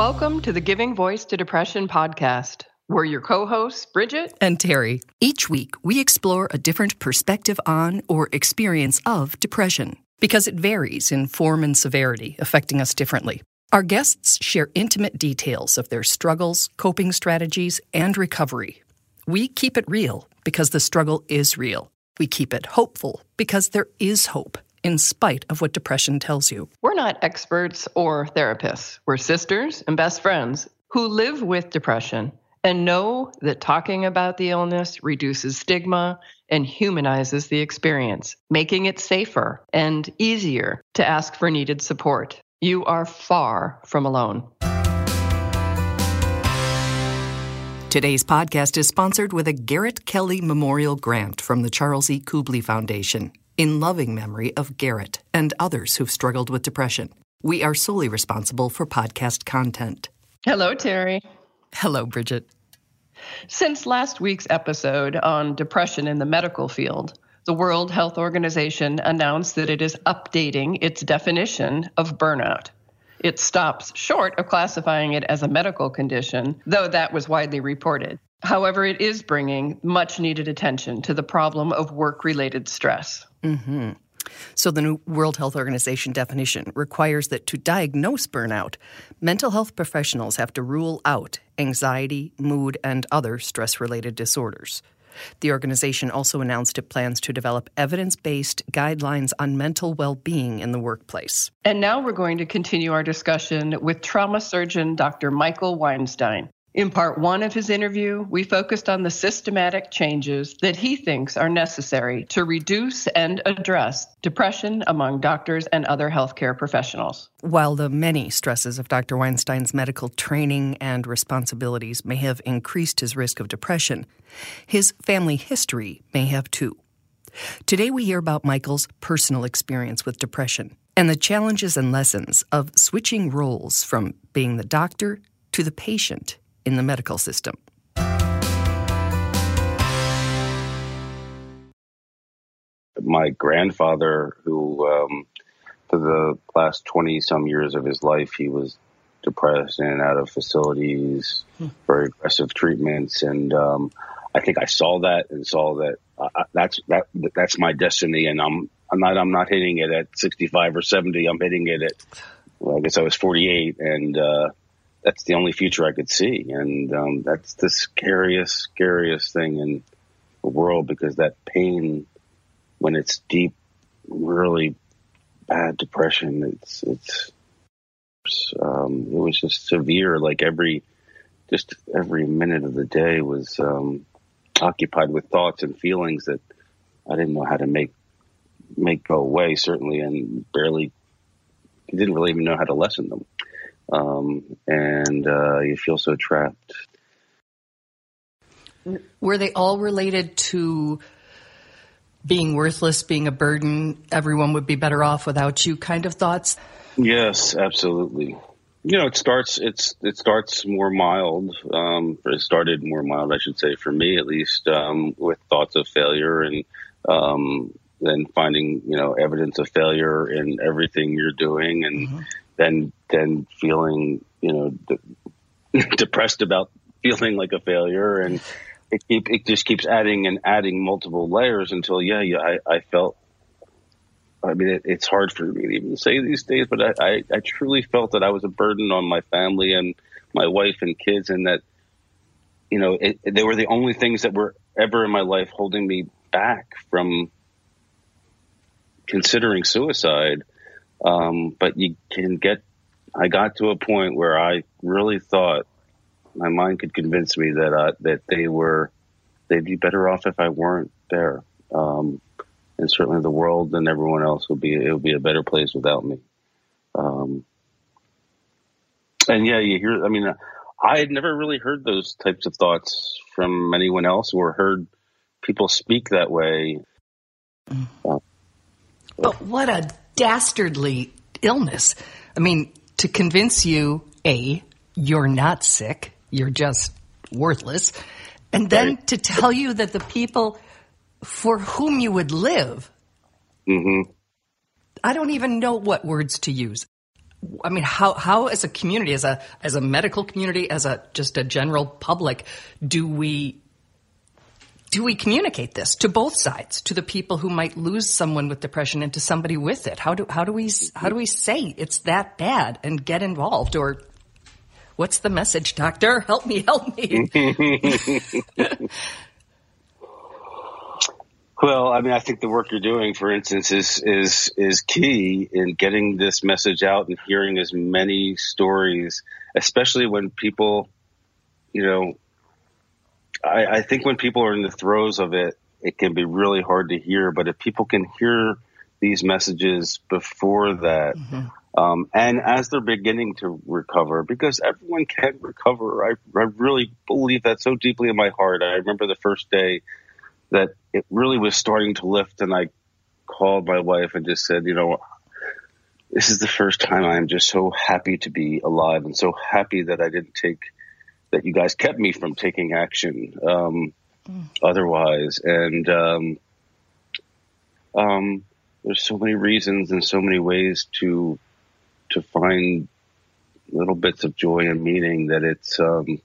Welcome to the Giving Voice to Depression podcast. We're your co hosts, Bridget and Terry. Each week, we explore a different perspective on or experience of depression because it varies in form and severity, affecting us differently. Our guests share intimate details of their struggles, coping strategies, and recovery. We keep it real because the struggle is real. We keep it hopeful because there is hope in spite of what depression tells you. We're not experts or therapists. We're sisters and best friends who live with depression and know that talking about the illness reduces stigma and humanizes the experience, making it safer and easier to ask for needed support. You are far from alone. Today's podcast is sponsored with a Garrett Kelly Memorial Grant from the Charles E. Kubly Foundation in loving memory of Garrett and others who've struggled with depression. We are solely responsible for podcast content. Hello, Terry. Hello, Bridget. Since last week's episode on depression in the medical field, the World Health Organization announced that it is updating its definition of burnout. It stops short of classifying it as a medical condition, though that was widely reported. However, it is bringing much needed attention to the problem of work related stress. Mm-hmm. So, the new World Health Organization definition requires that to diagnose burnout, mental health professionals have to rule out anxiety, mood, and other stress related disorders. The organization also announced it plans to develop evidence based guidelines on mental well being in the workplace. And now we're going to continue our discussion with trauma surgeon Dr. Michael Weinstein. In part one of his interview, we focused on the systematic changes that he thinks are necessary to reduce and address depression among doctors and other healthcare professionals. While the many stresses of Dr. Weinstein's medical training and responsibilities may have increased his risk of depression, his family history may have too. Today, we hear about Michael's personal experience with depression and the challenges and lessons of switching roles from being the doctor to the patient in the medical system. My grandfather, who um, for the last 20 some years of his life, he was depressed in and out of facilities, hmm. very aggressive treatments. And um, I think I saw that and saw that uh, that's that that's my destiny. And I'm I'm not I'm not hitting it at 65 or 70. I'm hitting it at well, I guess I was 48, and uh, that's the only future I could see, and um, that's the scariest, scariest thing in the world because that pain, when it's deep, really bad depression, it's it's um, it was just severe. Like every just every minute of the day was um, occupied with thoughts and feelings that I didn't know how to make make go away. Certainly, and barely didn't really even know how to lessen them um, and uh, you feel so trapped. Were they all related to being worthless, being a burden? Everyone would be better off without you, kind of thoughts. Yes, absolutely. You know, it starts. It's it starts more mild. Um, it started more mild, I should say, for me at least, um, with thoughts of failure and um, then finding you know evidence of failure in everything you're doing and. Mm-hmm then then feeling you know de- depressed about feeling like a failure. And it, it, it, just keeps adding and adding multiple layers until yeah yeah I, I felt I mean it, it's hard for me to even say these days but I, I, I truly felt that I was a burden on my family and my wife and kids and that you know it, they were the only things that were ever in my life holding me back from considering suicide. Um, but you can get, I got to a point where I really thought my mind could convince me that, uh, that they were, they'd be better off if I weren't there. Um, and certainly the world and everyone else would be, it would be a better place without me. Um, and yeah, you hear, I mean, I had never really heard those types of thoughts from anyone else or heard people speak that way. But what a dastardly illness. I mean, to convince you, A, you're not sick, you're just worthless, and then right. to tell you that the people for whom you would live, mm-hmm. I don't even know what words to use. I mean, how, how as a community, as a, as a medical community, as a, just a general public, do we, do we communicate this to both sides, to the people who might lose someone with depression and to somebody with it? How do, how do we, how do we say it's that bad and get involved or what's the message, doctor? Help me, help me. Well, I mean, I think the work you're doing, for instance, is is is key in getting this message out and hearing as many stories, especially when people, you know, I, I think when people are in the throes of it, it can be really hard to hear. But if people can hear these messages before that, mm-hmm. um, and as they're beginning to recover, because everyone can recover, I, I really believe that so deeply in my heart. I remember the first day that it really was starting to lift. And I called my wife and just said, you know, this is the first time I'm just so happy to be alive and so happy that I didn't take, that you guys kept me from taking action um, mm. otherwise. And um, um, there's so many reasons and so many ways to to find little bits of joy and meaning that it's um,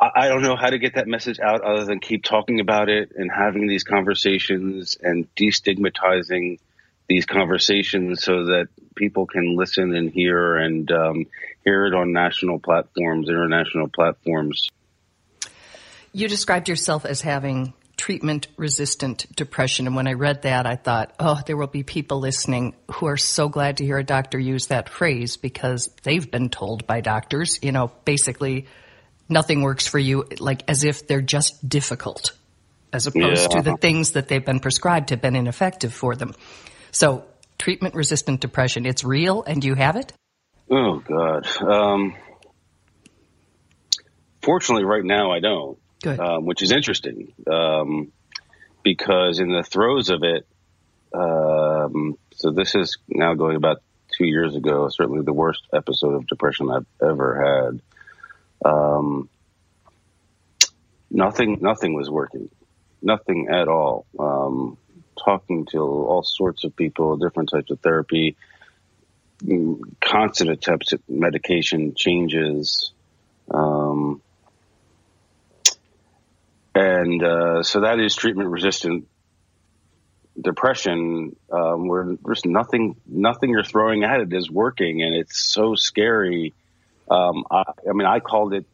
I don't know how to get that message out other than keep talking about it and having these conversations and destigmatizing these conversations so that people can listen and hear and um, hear it on national platforms, international platforms. You described yourself as having treatment resistant depression. And when I read that, I thought, oh, there will be people listening who are so glad to hear a doctor use that phrase because they've been told by doctors, you know, basically nothing works for you, like as if they're just difficult, as opposed yeah. to the things that they've been prescribed have been ineffective for them. So, treatment resistant depression, it's real and you have it? Oh, God. Um, fortunately, right now I don't, um, which is interesting um, because in the throes of it, um, so this is now going about two years ago, certainly the worst episode of depression I've ever had. Um, nothing, nothing was working, nothing at all. Um, talking to all sorts of people, different types of therapy, constant attempts at medication changes. Um, and uh, so that is treatment resistant depression um, where there's nothing nothing you're throwing at it is working and it's so scary um, I, I, mean, I called it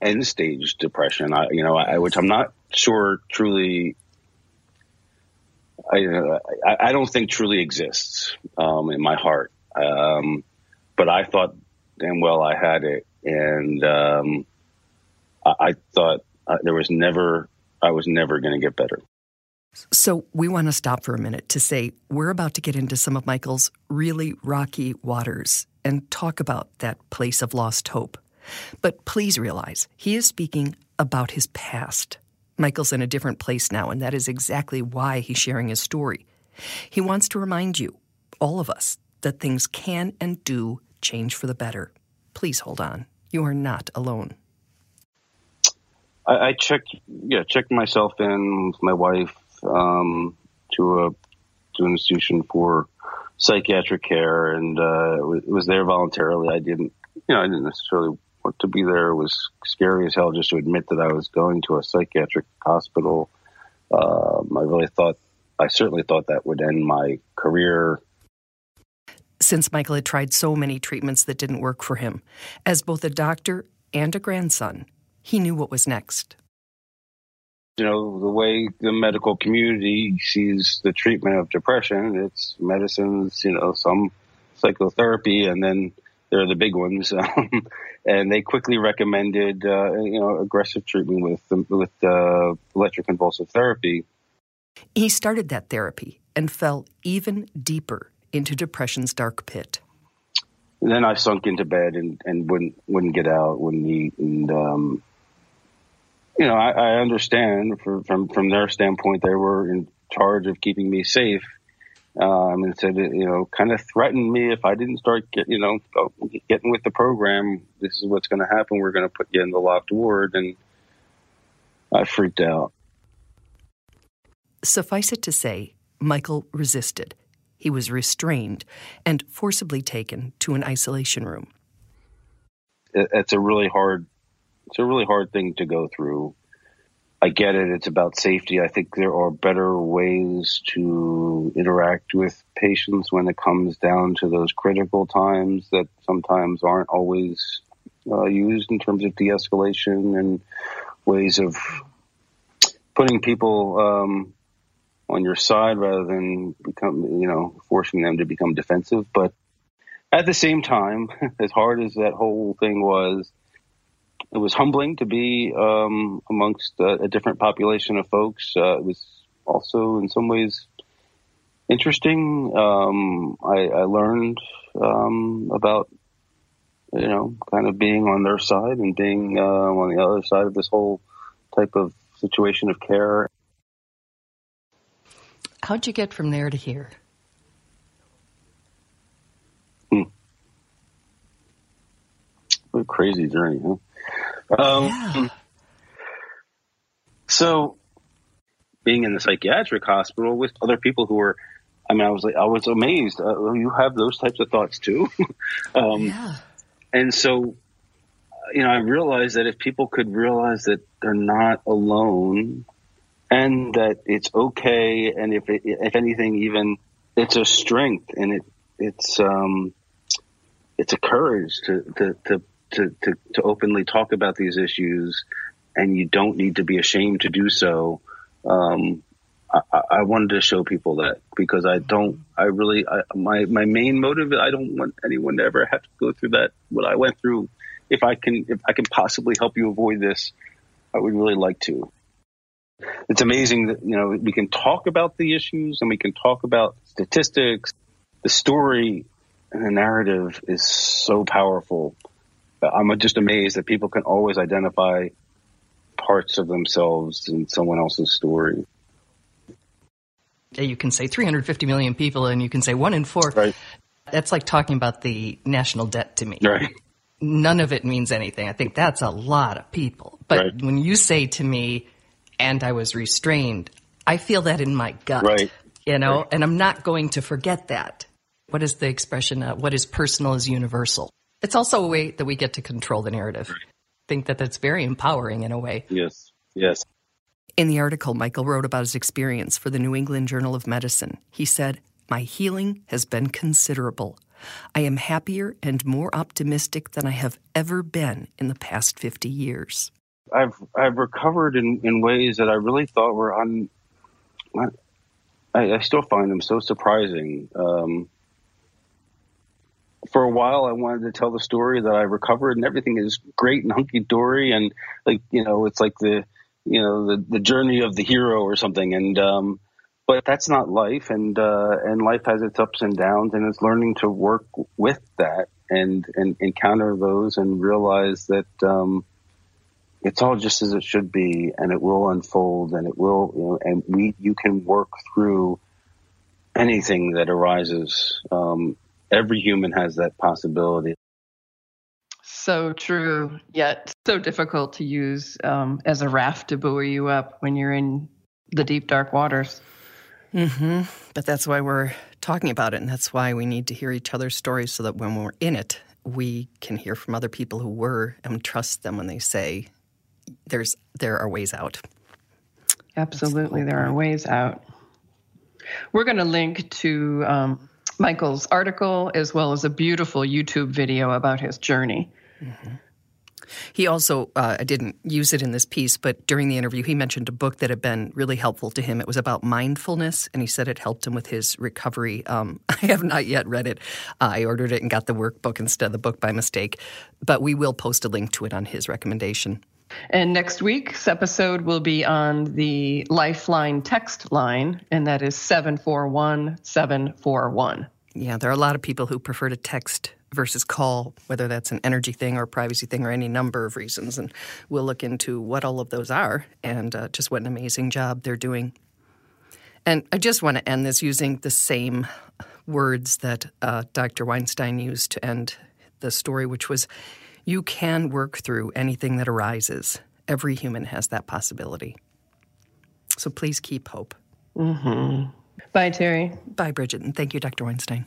end stage depression. I, you know, I, which I'm not sure truly. I, I don't think truly exists um, in my heart. Um, but I thought damn well I had it, and um, I, I, thought uh, there was never, I was never going to get better. So, we want to stop for a minute to say we're about to get into some of Michael's really rocky waters and talk about that place of lost hope. But please realize he is speaking about his past. Michael's in a different place now, and that is exactly why he's sharing his story. He wants to remind you, all of us, that things can and do change for the better. Please hold on. You are not alone. I, I checked, yeah, checked myself in with my wife um, to a to an institution for psychiatric care, and uh, it was there voluntarily. I didn't, you know, I didn't necessarily want to be there. It was scary as hell just to admit that I was going to a psychiatric hospital. Um, I really thought, I certainly thought that would end my career. Since Michael had tried so many treatments that didn't work for him, as both a doctor and a grandson, he knew what was next you know, the way the medical community sees the treatment of depression, it's medicines, you know, some psychotherapy, and then there are the big ones. Um, and they quickly recommended, uh, you know, aggressive treatment with with uh, electroconvulsive therapy. He started that therapy and fell even deeper into depression's dark pit. And then I sunk into bed and, and wouldn't wouldn't get out, wouldn't eat, and um, you know, I, I understand for, from from their standpoint, they were in charge of keeping me safe, um, and said, you know, kind of threatened me if I didn't start get, you know, getting with the program. This is what's going to happen. We're going to put you in the locked ward, and I freaked out. Suffice it to say, Michael resisted. He was restrained and forcibly taken to an isolation room. It's a really hard, it's a really hard thing to go through. I get it. It's about safety. I think there are better ways to interact with patients when it comes down to those critical times that sometimes aren't always uh, used in terms of de-escalation and ways of putting people um, on your side rather than become, you know, forcing them to become defensive. But at the same time, as hard as that whole thing was, it was humbling to be um, amongst a, a, different population of folks. Uh, it was also, in some ways, interesting. Um, I, I, learned um, about, you know, kind of being on their side and being uh, on the other side of this whole type of situation of care. How'd you get from there to here? Hmm. What a crazy journey, huh? Um, yeah. So, being in the psychiatric hospital with other people who were, I mean, I was like, I was amazed. Uh, you have those types of thoughts too. um, yeah. And so, you know, I realized that if people could realize that they're not alone and that it's okay. And if, it, if anything, even it's a strength and it, it's, um, it's a courage to, to, to to, to, to openly talk about these issues and you don't need to be ashamed to do so. Um, I, wanted to show people that because I don't, I really, I, my, my main motive, I don't want anyone to ever have to go through that, what I went through. If I can, if I can possibly help you avoid this, I would really like to. It's amazing that, you know, we can talk about the issues and we can talk about statistics. The story and the narrative is so powerful uh, I'm just amazed that people can always identify parts of themselves in someone else's story. You can say 350 million people, and you can say one in four. Right. That's like talking about the national debt to me. Right. None of it means anything. I think that's a lot of people. But right. when you say to me, and I was restrained, I feel that in my gut. Right. You know, right. and I'm not going to forget that. What is the expression? Uh, what is personal is universal. It's also a way that we get to control the narrative. I think that that's very empowering in a way. Yes, yes. In the article, Michael wrote about his experience for the New England Journal of Medicine. He said, My healing has been considerable. I am happier and more optimistic than I have ever been in the past 50 years. I've I've recovered in, in ways that I really thought were on. I, I still find them so surprising. Um, for a while I wanted to tell the story that I recovered and everything is great and hunky dory and like you know it's like the you know the the journey of the hero or something and um but that's not life and uh and life has its ups and downs and it's learning to work with that and and encounter those and realize that um it's all just as it should be and it will unfold and it will you know and we you can work through anything that arises um every human has that possibility. So true, yet so difficult to use um, as a raft to buoy you up when you're in the deep, dark waters. Mm-hmm. But that's why we're talking about it, and that's why we need to hear each other's stories so that when we're in it, we can hear from other people who were and trust them when they say, "There's there are ways out." Absolutely, there are ways out. We're going to link to um, Michael's article as well as a beautiful YouTube video about his journey. Mm-hmm. He also, uh, I didn't use it in this piece, but during the interview, he mentioned a book that had been really helpful to him. It was about mindfulness, and he said it helped him with his recovery. Um, I have not yet read it. Uh, I ordered it and got the workbook instead of the book by mistake, but we will post a link to it on his recommendation. And next week's episode will be on the Lifeline text line, and that is 741 741. Yeah, there are a lot of people who prefer to text versus call, whether that's an energy thing or a privacy thing or any number of reasons. And we'll look into what all of those are and uh, just what an amazing job they're doing. And I just want to end this using the same words that uh, Dr. Weinstein used to end the story, which was you can work through anything that arises. Every human has that possibility. So please keep hope. Mm-hmm. Bye, Terry. Bye, Bridget. And thank you, Dr. Weinstein.